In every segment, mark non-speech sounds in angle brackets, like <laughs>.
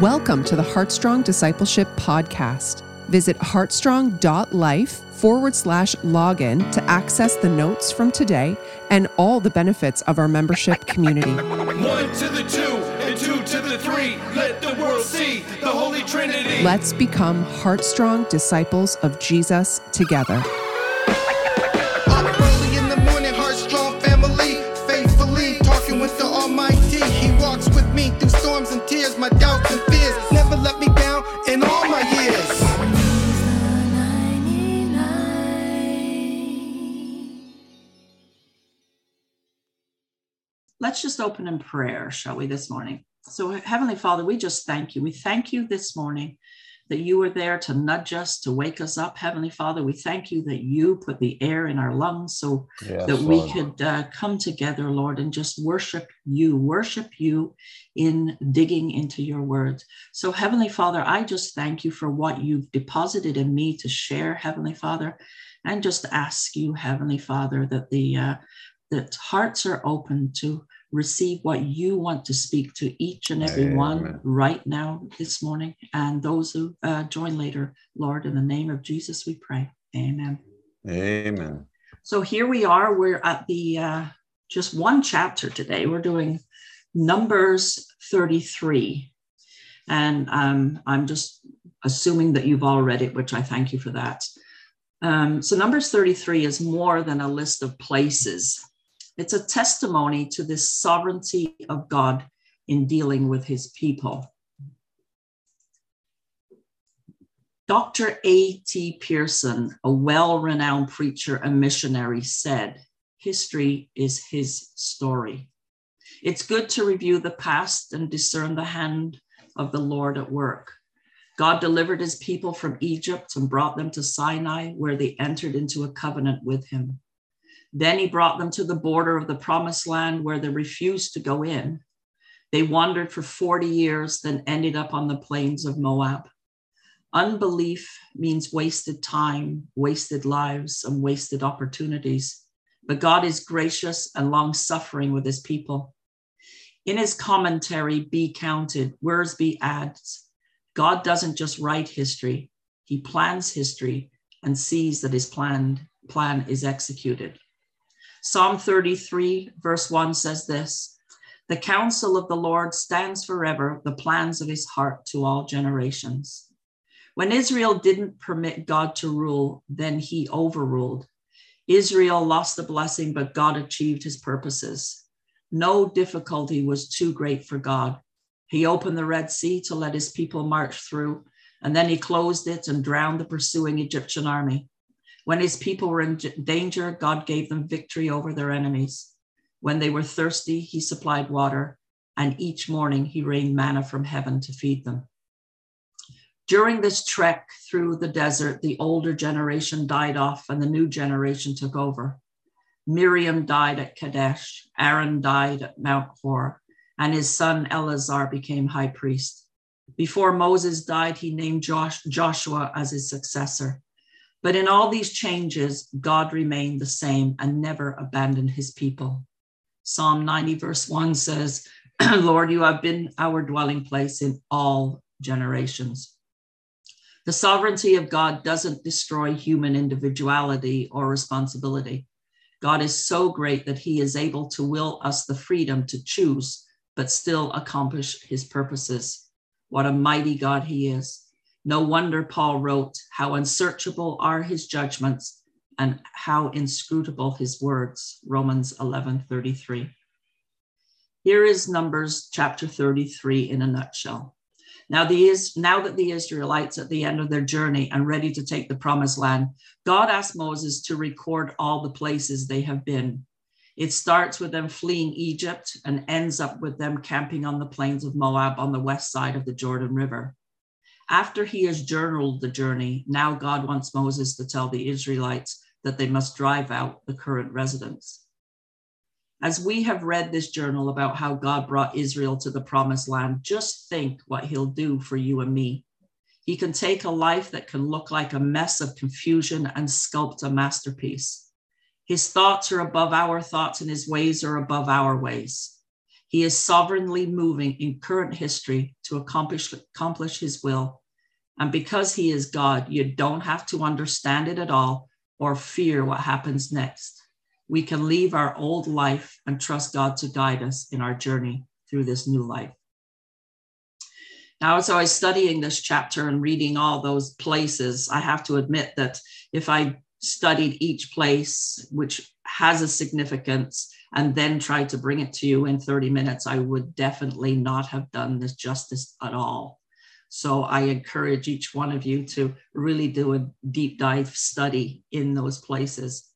Welcome to the Heartstrong Discipleship Podcast. Visit heartstrong.life forward slash login to access the notes from today and all the benefits of our membership community. <laughs> One to the two and two to the three. Let the world see the Holy Trinity. Let's become Heartstrong disciples of Jesus together. Let's just open in prayer, shall we, this morning? So, Heavenly Father, we just thank you. We thank you this morning that you were there to nudge us, to wake us up. Heavenly Father, we thank you that you put the air in our lungs so Yes, that we Lord. could uh, come together, Lord, and just worship you, worship you in digging into your words. So, Heavenly Father, I just thank you for what you've deposited in me to share, Heavenly Father, and just ask you, Heavenly Father, that the uh, that hearts are open to receive what you want to speak to each and every one right now this morning and those who uh, join later lord in the name of jesus we pray. Amen. Amen. so here we are we're at the uh, just one chapter today. We're doing numbers 33 and um, i'm just assuming that you've all read it which i thank you for that. Um, so numbers 33 is more than a list of places it's a testimony to the sovereignty of god in dealing with his people Dr. A.T. Pierson, a well renowned preacher and missionary, said, History is his story. It's good to review the past and discern the hand of the Lord at work. God delivered his people from Egypt and brought them to Sinai, where they entered into a covenant with him. Then he brought them to the border of the promised land, where they refused to go in. They wandered for 40 years, then ended up on the plains of Moab. Unbelief means wasted time, wasted lives, and wasted opportunities. But God is gracious and long suffering with his people. In his commentary, Be Counted, Wiersbe adds God doesn't just write history, he plans history and sees that his plan, plan is executed. Psalm 33, verse 1 says this The counsel of the Lord stands forever, the plans of his heart to all generations. When Israel didn't permit God to rule, then he overruled. Israel lost the blessing, but God achieved his purposes. No difficulty was too great for God. He opened the Red Sea to let his people march through, and then he closed it and drowned the pursuing Egyptian army. When his people were in danger, God gave them victory over their enemies. When they were thirsty, he supplied water, and each morning he rained manna from heaven to feed them. During this trek through the desert, the older generation died off and the new generation took over. Miriam died at Kadesh, Aaron died at Mount Hor, and his son Eleazar became high priest. Before Moses died, he named Josh, Joshua as his successor. But in all these changes, God remained the same and never abandoned his people. Psalm 90, verse 1 says, <clears throat> Lord, you have been our dwelling place in all generations. The sovereignty of God doesn't destroy human individuality or responsibility. God is so great that he is able to will us the freedom to choose, but still accomplish his purposes. What a mighty God he is. No wonder Paul wrote, How unsearchable are his judgments and how inscrutable his words. Romans 11 33. Here is Numbers chapter 33 in a nutshell. Now, the is now that the Israelites at the end of their journey and ready to take the promised land, God asked Moses to record all the places they have been. It starts with them fleeing Egypt and ends up with them camping on the plains of Moab on the west side of the Jordan River. After he has journaled the journey, now God wants Moses to tell the Israelites that they must drive out the current residents. As we have read this journal about how God brought Israel to the promised land, just think what he'll do for you and me. He can take a life that can look like a mess of confusion and sculpt a masterpiece. His thoughts are above our thoughts and his ways are above our ways. He is sovereignly moving in current history to accomplish, accomplish his will. And because he is God, you don't have to understand it at all or fear what happens next. We can leave our old life and trust God to guide us in our journey through this new life. Now, as I was studying this chapter and reading all those places, I have to admit that if I studied each place, which has a significance, and then tried to bring it to you in 30 minutes, I would definitely not have done this justice at all. So I encourage each one of you to really do a deep dive study in those places.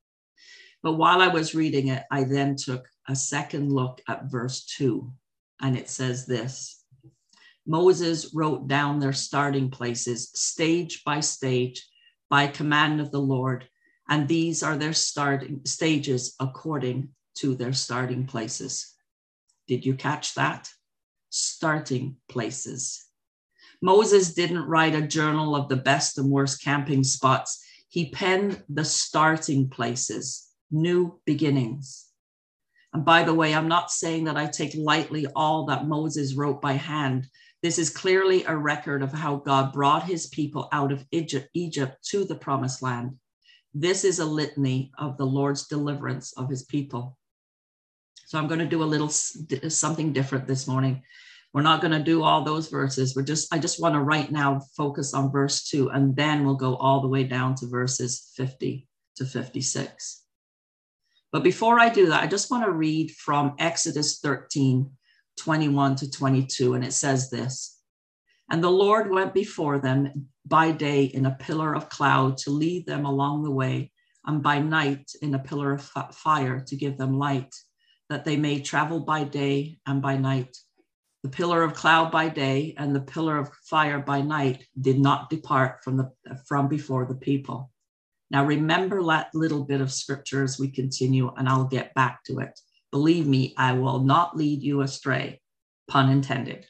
But while I was reading it, I then took a second look at verse two, and it says this Moses wrote down their starting places, stage by stage, by command of the Lord, and these are their starting stages according to their starting places. Did you catch that? Starting places. Moses didn't write a journal of the best and worst camping spots. He penned the starting places, new beginnings. And by the way, I'm not saying that I take lightly all that Moses wrote by hand. This is clearly a record of how God brought his people out of Egypt, to the promised land. This is a litany of the Lord's deliverance of his people. So I'm going to do a little something different this morning. We're not going to do all those verses. We're just, I just want to right now focus on verse two, and then we'll go all the way down to verses 50 to 56. But before I do that, I just want to read from Exodus 13, 21 to 22. And it says this And the Lord went before them by day in a pillar of cloud to lead them along the way, and by night in a pillar of fire to give them light that they may travel by day and by night. The pillar of cloud by day and the pillar of fire by night did not depart from the from before the people. Now remember that little bit of scripture as we continue, and I'll get back to it. Believe me, I will not lead you astray, pun intended.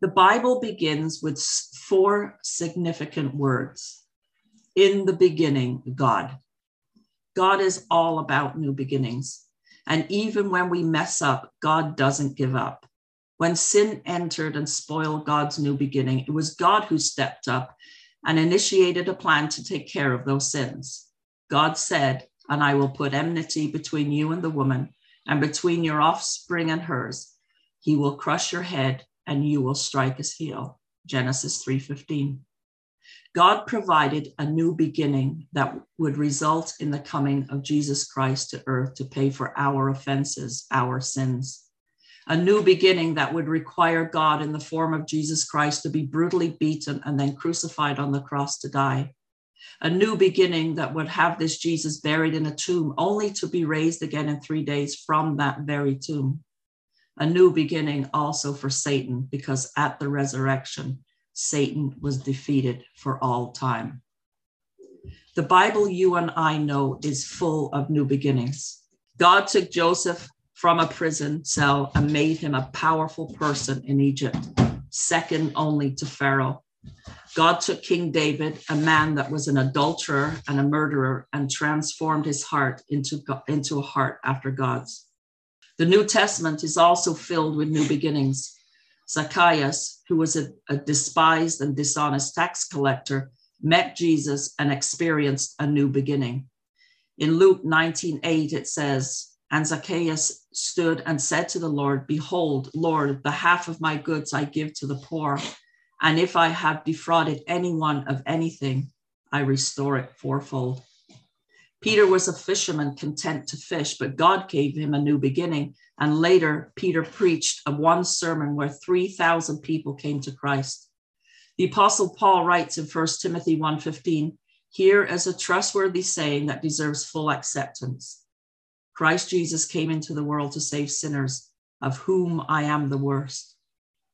The Bible begins with four significant words. In the beginning, God. God is all about new beginnings. And even when we mess up, God doesn't give up. When sin entered and spoiled God's new beginning, it was God who stepped up and initiated a plan to take care of those sins. God said, And I will put enmity between you and the woman, and between your offspring and hers. He will crush your head, and you will strike his heel. Genesis 3:15. God provided a new beginning that would result in the coming of Jesus Christ to earth to pay for our offenses, our sins. A new beginning that would require God in the form of Jesus Christ to be brutally beaten and then crucified on the cross to die. A new beginning that would have this Jesus buried in a tomb only to be raised again in three days from that very tomb. A new beginning also for Satan because at the resurrection, Satan was defeated for all time. The Bible you and I know is full of new beginnings. God took Joseph from a prison cell and made him a powerful person in Egypt, second only to Pharaoh. God took King David, a man that was an adulterer and a murderer, and transformed his heart into, into a heart after God's. The New Testament is also filled with new beginnings. Zacchaeus, who was a, a despised and dishonest tax collector, met Jesus and experienced a new beginning. In Luke 19:8 it says, and Zacchaeus stood and said to the Lord, Behold, Lord, the half of my goods I give to the poor, and if I have defrauded anyone of anything, I restore it fourfold. Peter was a fisherman content to fish, but God gave him a new beginning. And later, Peter preached a one sermon where 3,000 people came to Christ. The apostle Paul writes in 1 Timothy 1:15, here is a trustworthy saying that deserves full acceptance. Christ Jesus came into the world to save sinners, of whom I am the worst.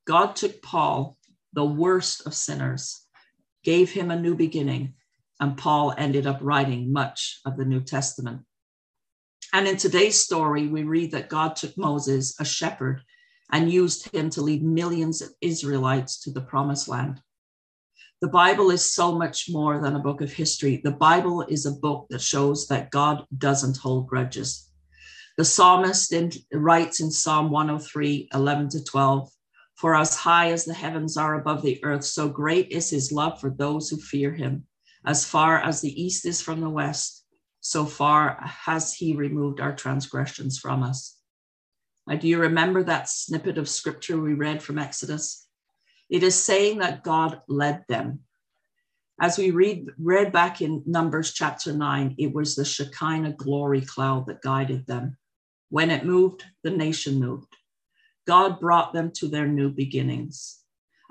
God took Paul, the worst of sinners, gave him a new beginning, and Paul ended up writing much of the New Testament. And in today's story, we read that God took Moses, a shepherd, and used him to lead millions of Israelites to the promised land. The Bible is so much more than a book of history. The Bible is a book that shows that God doesn't hold grudges. The psalmist in, writes in Psalm 103 11 to 12 For as high as the heavens are above the earth, so great is his love for those who fear him. As far as the east is from the west, so far has he removed our transgressions from us. Now, do you remember that snippet of scripture we read from Exodus? It is saying that God led them. As we read, read back in Numbers chapter 9, it was the Shekinah glory cloud that guided them. When it moved, the nation moved. God brought them to their new beginnings.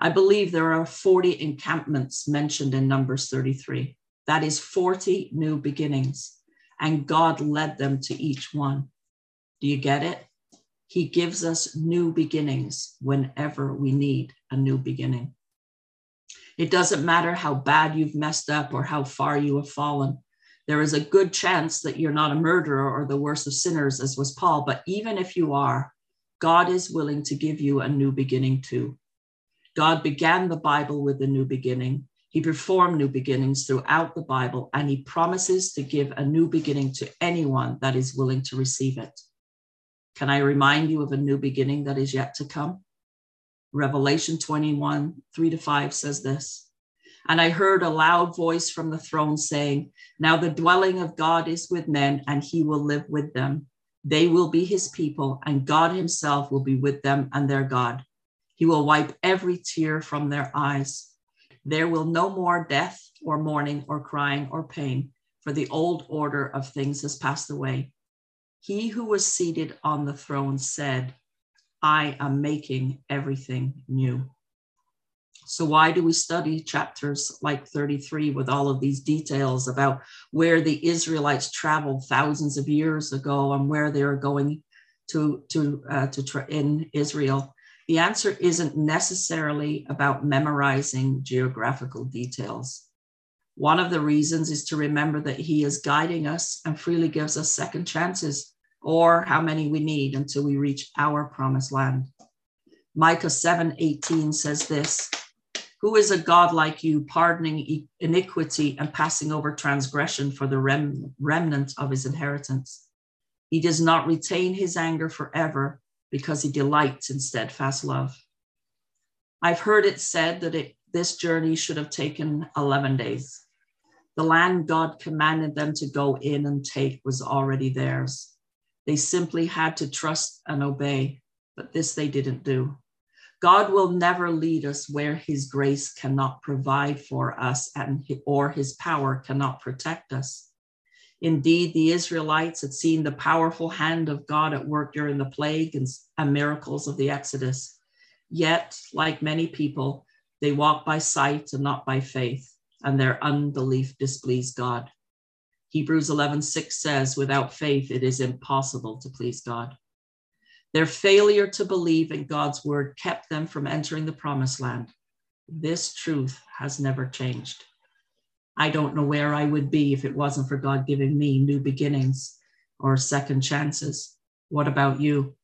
I believe there are 40 encampments mentioned in Numbers 33. That is 40 new beginnings, and God led them to each one. Do you get it? He gives us new beginnings whenever we need a new beginning. It doesn't matter how bad you've messed up or how far you have fallen. There is a good chance that you're not a murderer or the worst of sinners, as was Paul. But even if you are, God is willing to give you a new beginning too. God began the Bible with a new beginning. He performed new beginnings throughout the Bible, and he promises to give a new beginning to anyone that is willing to receive it. Can I remind you of a new beginning that is yet to come? Revelation 21, 3 to 5 says this. And I heard a loud voice from the throne saying, Now the dwelling of God is with men, and he will live with them. They will be his people, and God himself will be with them and their God. He will wipe every tear from their eyes. There will no more death or mourning or crying or pain, for the old order of things has passed away. He who was seated on the throne said, I am making everything new. So, why do we study chapters like 33 with all of these details about where the Israelites traveled thousands of years ago and where they are going to, to, uh, to tra- in Israel? The answer isn't necessarily about memorizing geographical details. One of the reasons is to remember that He is guiding us and freely gives us second chances or how many we need until we reach our promised land. Micah 7 18 says this Who is a God like you, pardoning iniquity and passing over transgression for the rem- remnant of his inheritance? He does not retain his anger forever because he delights in steadfast love. I've heard it said that it, this journey should have taken 11 days. The land God commanded them to go in and take was already theirs. They simply had to trust and obey, but this they didn't do. God will never lead us where his grace cannot provide for us and or his power cannot protect us. Indeed, the Israelites had seen the powerful hand of God at work during the plague and, and miracles of the Exodus. Yet, like many people, they walk by sight and not by faith, and their unbelief displeased God. Hebrews 11:6 says, without faith, it is impossible to please God. Their failure to believe in God's word kept them from entering the promised land. This truth has never changed. I don't know where I would be if it wasn't for God giving me new beginnings or second chances. What about you?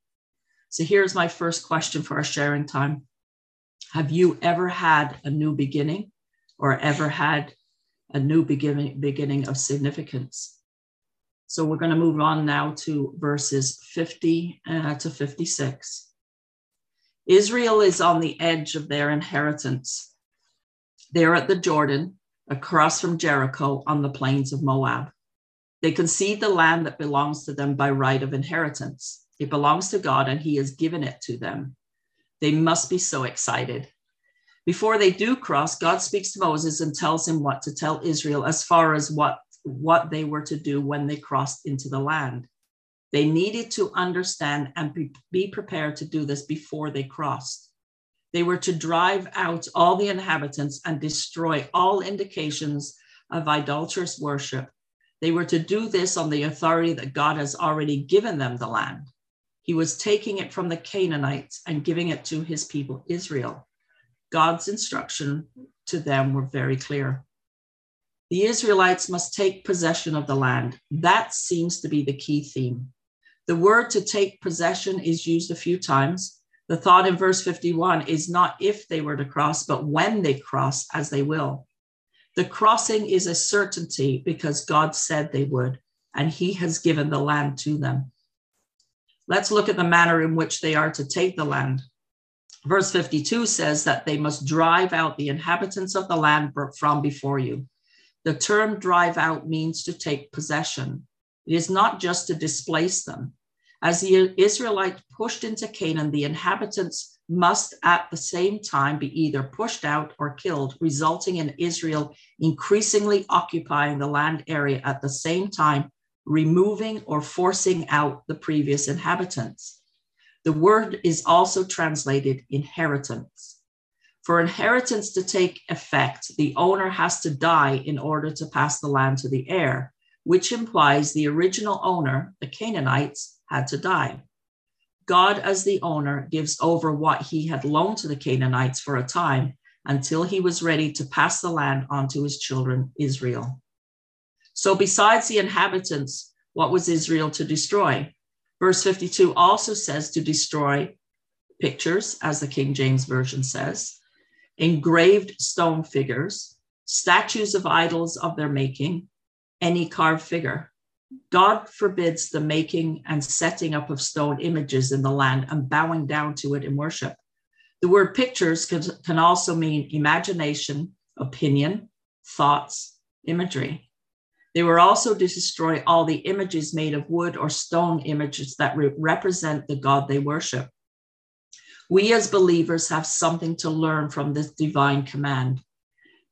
So here's my first question for our sharing time Have you ever had a new beginning or ever had a new beginning, beginning of significance. So we're going to move on now to verses 50 uh, to 56. Israel is on the edge of their inheritance. They're at the Jordan, across from Jericho on the plains of Moab. They concede the land that belongs to them by right of inheritance. It belongs to God and He has given it to them. They must be so excited. Before they do cross, God speaks to Moses and tells him what to tell Israel as far as what, what they were to do when they crossed into the land. They needed to understand and be, be prepared to do this before they crossed. They were to drive out all the inhabitants and destroy all indications of idolatrous worship. They were to do this on the authority that God has already given them the land. He was taking it from the Canaanites and giving it to his people, Israel. God's instruction to them were very clear. The Israelites must take possession of the land. That seems to be the key theme. The word to take possession is used a few times. The thought in verse 51 is not if they were to cross, but when they cross, as they will. The crossing is a certainty because God said they would, and He has given the land to them. Let's look at the manner in which they are to take the land. Verse 52 says that they must drive out the inhabitants of the land from before you. The term drive out means to take possession. It is not just to displace them. As the Israelites pushed into Canaan, the inhabitants must at the same time be either pushed out or killed, resulting in Israel increasingly occupying the land area at the same time, removing or forcing out the previous inhabitants. The word is also translated inheritance. For inheritance to take effect, the owner has to die in order to pass the land to the heir, which implies the original owner, the Canaanites, had to die. God, as the owner, gives over what he had loaned to the Canaanites for a time until he was ready to pass the land on to his children, Israel. So, besides the inhabitants, what was Israel to destroy? Verse 52 also says to destroy pictures, as the King James Version says, engraved stone figures, statues of idols of their making, any carved figure. God forbids the making and setting up of stone images in the land and bowing down to it in worship. The word pictures can, can also mean imagination, opinion, thoughts, imagery. They were also to destroy all the images made of wood or stone images that re- represent the God they worship. We as believers have something to learn from this divine command.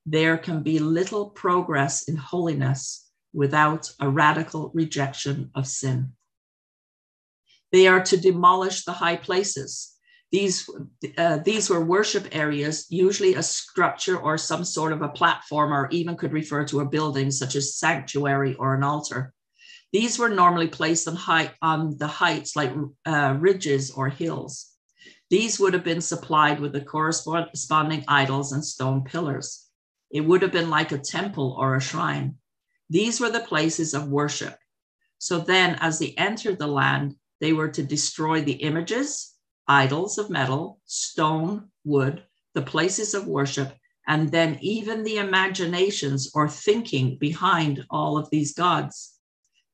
There can be little progress in holiness without a radical rejection of sin. They are to demolish the high places. These, uh, these were worship areas, usually a structure or some sort of a platform, or even could refer to a building such as sanctuary or an altar. These were normally placed on, high, on the heights like uh, ridges or hills. These would have been supplied with the corresponding idols and stone pillars. It would have been like a temple or a shrine. These were the places of worship. So then, as they entered the land, they were to destroy the images, idols of metal, stone, wood, the places of worship, and then even the imaginations or thinking behind all of these gods.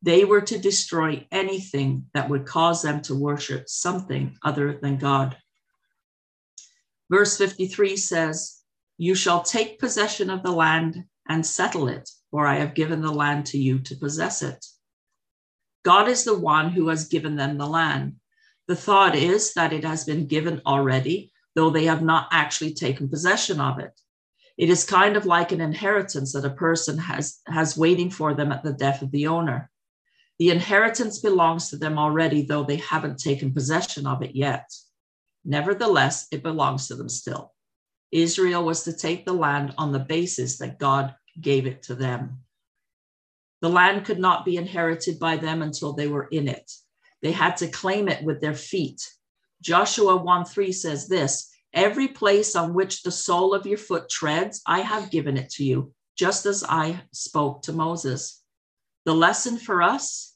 They were to destroy anything that would cause them to worship something other than God. Verse 53 says, You shall take possession of the land and settle it for I have given the land to you to possess it. God is the one who has given them the land. The thought is that it has been given already, though they have not actually taken possession of it. It is kind of like an inheritance that a person has, has waiting for them at the death of the owner. The inheritance belongs to them already, though they haven't taken possession of it yet. Nevertheless, it belongs to them still. Israel was to take the land on the basis that God gave it to them. The land could not be inherited by them until they were in it. They had to claim it with their feet. Joshua 1 3 says this Every place on which the sole of your foot treads, I have given it to you, just as I spoke to Moses. The lesson for us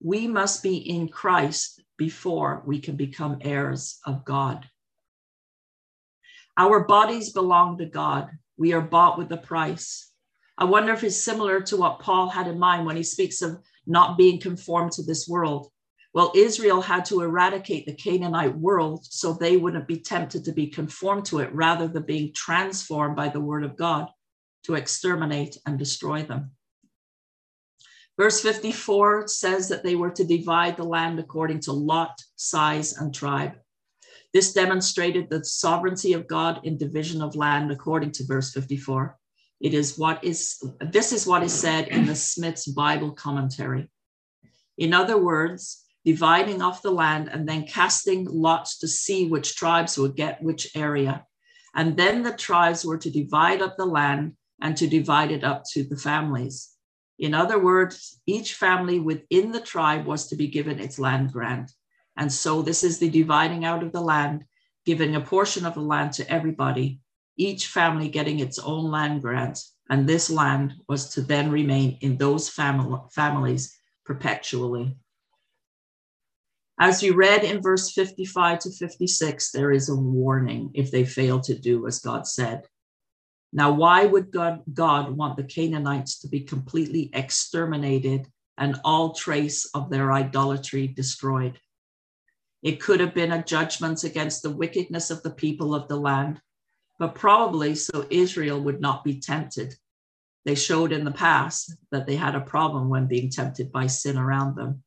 we must be in Christ before we can become heirs of God. Our bodies belong to God. We are bought with a price. I wonder if it's similar to what Paul had in mind when he speaks of not being conformed to this world. Well, Israel had to eradicate the Canaanite world so they wouldn't be tempted to be conformed to it rather than being transformed by the word of God to exterminate and destroy them. Verse 54 says that they were to divide the land according to lot, size, and tribe. This demonstrated the sovereignty of God in division of land according to verse 54. It is what is, this is what is said in the Smith's Bible commentary. In other words, dividing off the land and then casting lots to see which tribes would get which area. And then the tribes were to divide up the land and to divide it up to the families. In other words, each family within the tribe was to be given its land grant. And so this is the dividing out of the land, giving a portion of the land to everybody each family getting its own land grant, and this land was to then remain in those family, families perpetually. As we read in verse 55 to 56, there is a warning if they fail to do as God said. Now, why would God, God want the Canaanites to be completely exterminated and all trace of their idolatry destroyed? It could have been a judgment against the wickedness of the people of the land, but probably so Israel would not be tempted. They showed in the past that they had a problem when being tempted by sin around them.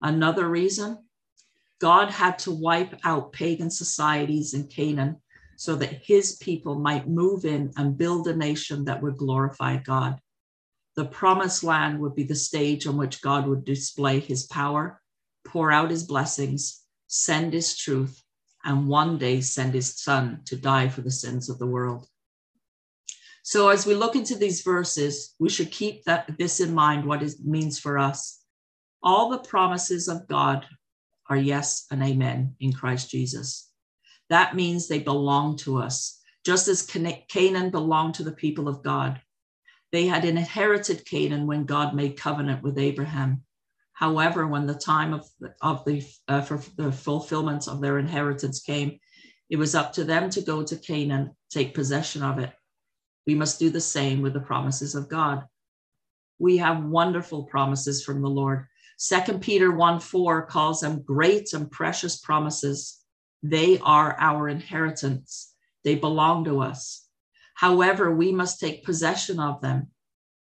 Another reason God had to wipe out pagan societies in Canaan so that his people might move in and build a nation that would glorify God. The promised land would be the stage on which God would display his power, pour out his blessings, send his truth, and one day send his son to die for the sins of the world. So as we look into these verses, we should keep that this in mind what it means for us. All the promises of God are yes and amen in Christ Jesus. That means they belong to us, just as Canaan belonged to the people of God. They had inherited Canaan when God made covenant with Abraham. However, when the time of, of the, uh, for the fulfillment of their inheritance came, it was up to them to go to Canaan, take possession of it. We must do the same with the promises of God. We have wonderful promises from the Lord. Second Peter 1 4 calls them great and precious promises. They are our inheritance, they belong to us. However, we must take possession of them.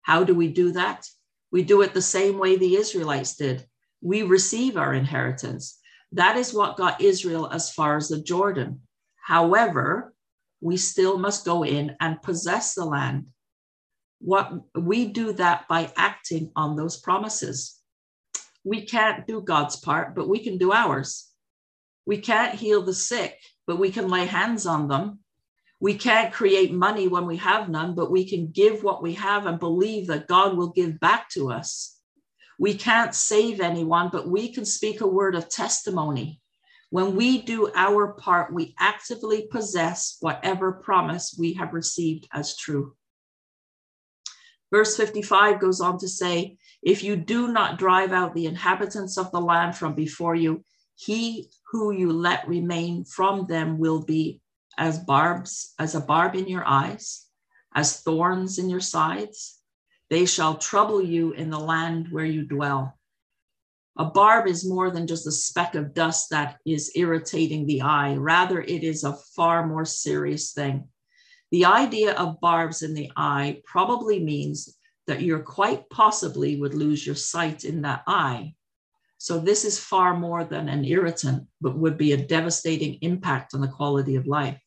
How do we do that? We do it the same way the Israelites did. We receive our inheritance. That is what got Israel as far as the Jordan. However, we still must go in and possess the land. What we do that by acting on those promises. We can't do God's part, but we can do ours. We can't heal the sick, but we can lay hands on them. We can't create money when we have none, but we can give what we have and believe that God will give back to us. We can't save anyone, but we can speak a word of testimony. When we do our part, we actively possess whatever promise we have received as true. Verse 55 goes on to say, If you do not drive out the inhabitants of the land from before you, he who you let remain from them will be as barbs, as a barb in your eyes, as thorns in your sides. They shall trouble you in the land where you dwell. A barb is more than just a speck of dust that is irritating the eye. Rather, it is a far more serious thing. The idea of barbs in the eye probably means that you're quite possibly would lose your sight in that eye so this is far more than an irritant, but would be a devastating impact on the quality of life.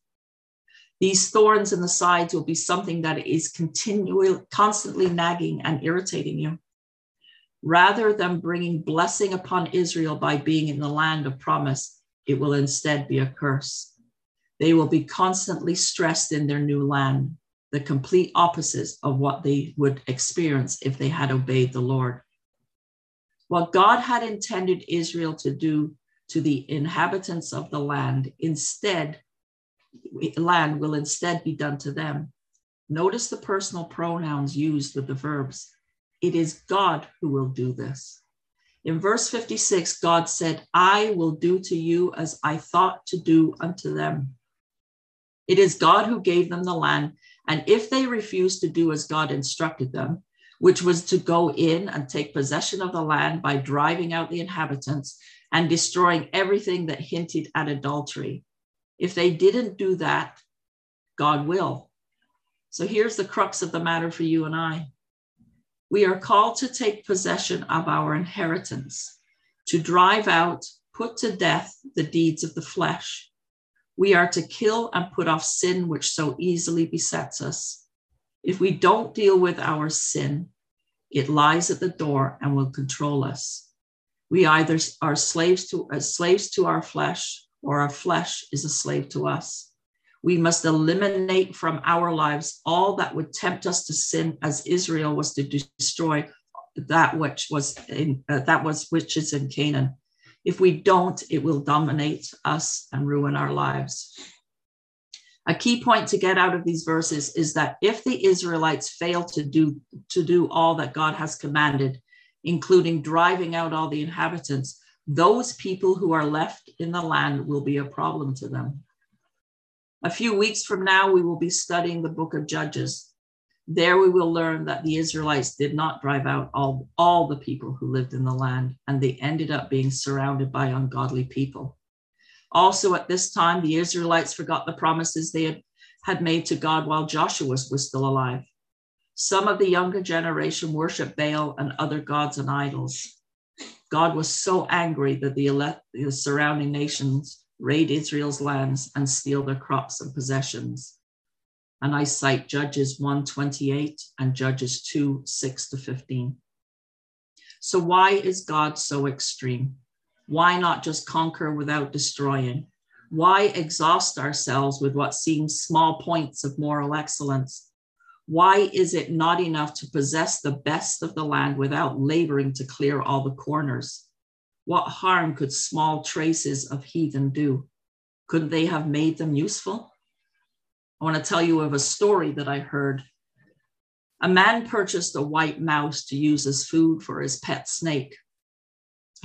These thorns in the sides will be something that is continually, constantly nagging and irritating you. Rather than bringing blessing upon Israel by being in the land of promise, it will instead be a curse. They will be constantly stressed in their new land, the complete opposite of what they would experience if they had obeyed the Lord. What God had intended Israel to do to the inhabitants of the land, instead, land will instead be done to them. Notice the personal pronouns used with the verbs. It is God who will do this. In verse 56, God said, I will do to you as I thought to do unto them. It is God who gave them the land, and if they refuse to do as God instructed them, which was to go in and take possession of the land by driving out the inhabitants and destroying everything that hinted at adultery. If they didn't do that, God will. So here's the crux of the matter for you and I. We are called to take possession of our inheritance, to drive out, put to death the deeds of the flesh. We are to kill and put off sin, which so easily besets us. If we don't deal with our sin, it lies at the door and will control us. We either are slaves to uh, slaves to our flesh, or our flesh is a slave to us. We must eliminate from our lives all that would tempt us to sin, as Israel was to destroy that which was in uh, that was which is in Canaan. If we don't, it will dominate us and ruin our lives. A key point to get out of these verses is that if the Israelites fail to do, to do all that God has commanded, including driving out all the inhabitants, those people who are left in the land will be a problem to them. A few weeks from now, we will be studying the book of Judges. There we will learn that the Israelites did not drive out all, all the people who lived in the land, and they ended up being surrounded by ungodly people. Also, at this time, the Israelites forgot the promises they had, had made to God while Joshua was still alive. Some of the younger generation worshiped Baal and other gods and idols. God was so angry that the, the surrounding nations raid Israel's lands and steal their crops and possessions. And I cite Judges 128 and Judges 2 6 to 15. So, why is God so extreme? Why not just conquer without destroying? Why exhaust ourselves with what seems small points of moral excellence? Why is it not enough to possess the best of the land without laboring to clear all the corners? What harm could small traces of heathen do? Couldn't they have made them useful? I want to tell you of a story that I heard. A man purchased a white mouse to use as food for his pet snake.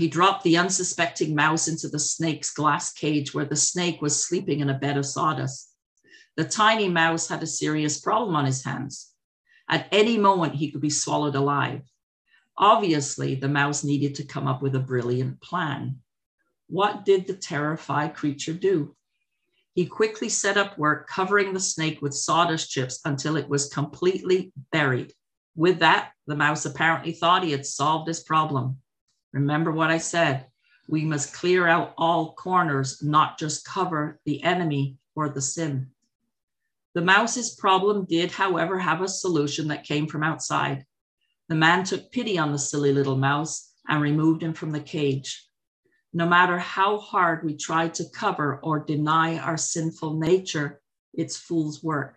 He dropped the unsuspecting mouse into the snake's glass cage where the snake was sleeping in a bed of sawdust. The tiny mouse had a serious problem on his hands. At any moment, he could be swallowed alive. Obviously, the mouse needed to come up with a brilliant plan. What did the terrified creature do? He quickly set up work covering the snake with sawdust chips until it was completely buried. With that, the mouse apparently thought he had solved his problem. Remember what I said we must clear out all corners, not just cover the enemy or the sin. The mouse's problem did, however, have a solution that came from outside. The man took pity on the silly little mouse and removed him from the cage. No matter how hard we try to cover or deny our sinful nature, it's fool's work.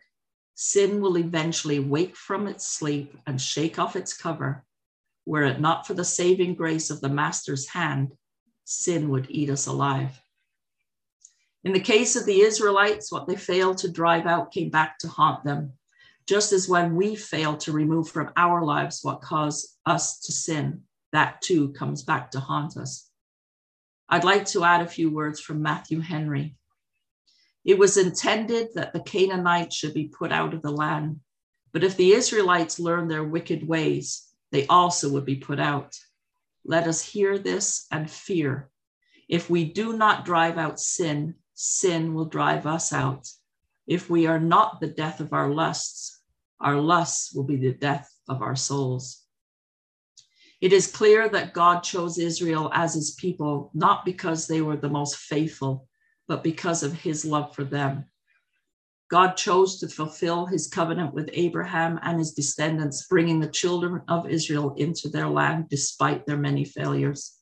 Sin will eventually wake from its sleep and shake off its cover. Were it not for the saving grace of the Master's hand, sin would eat us alive. In the case of the Israelites, what they failed to drive out came back to haunt them, just as when we fail to remove from our lives what caused us to sin, that too comes back to haunt us. I'd like to add a few words from Matthew Henry. It was intended that the Canaanites should be put out of the land, but if the Israelites learn their wicked ways, they also would be put out. Let us hear this and fear. If we do not drive out sin, sin will drive us out. If we are not the death of our lusts, our lusts will be the death of our souls. It is clear that God chose Israel as his people, not because they were the most faithful, but because of his love for them. God chose to fulfill his covenant with Abraham and his descendants, bringing the children of Israel into their land despite their many failures.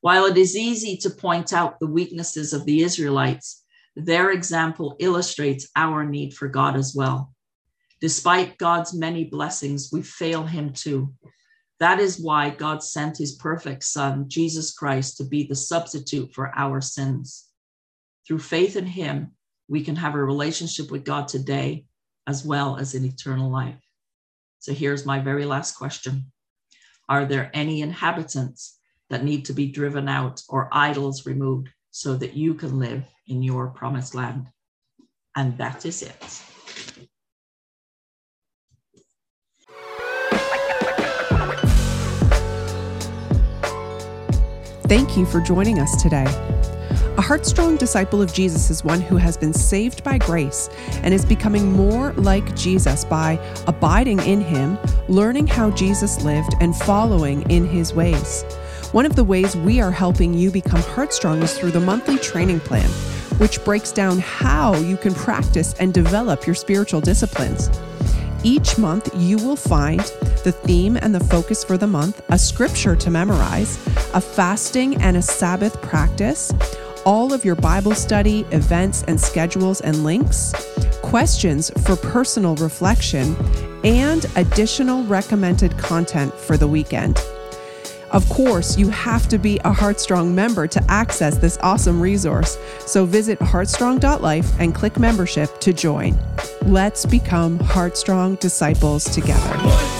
While it is easy to point out the weaknesses of the Israelites, their example illustrates our need for God as well. Despite God's many blessings, we fail Him too. That is why God sent His perfect Son, Jesus Christ, to be the substitute for our sins. Through faith in Him, we can have a relationship with God today as well as in eternal life. So here's my very last question Are there any inhabitants that need to be driven out or idols removed so that you can live in your promised land. And that is it. Thank you for joining us today. Heartstrong disciple of Jesus is one who has been saved by grace and is becoming more like Jesus by abiding in him, learning how Jesus lived, and following in his ways. One of the ways we are helping you become heartstrong is through the monthly training plan, which breaks down how you can practice and develop your spiritual disciplines. Each month, you will find the theme and the focus for the month, a scripture to memorize, a fasting and a Sabbath practice, all of your Bible study, events, and schedules and links, questions for personal reflection, and additional recommended content for the weekend. Of course, you have to be a Heartstrong member to access this awesome resource. So visit heartstrong.life and click membership to join. Let's become Heartstrong disciples together.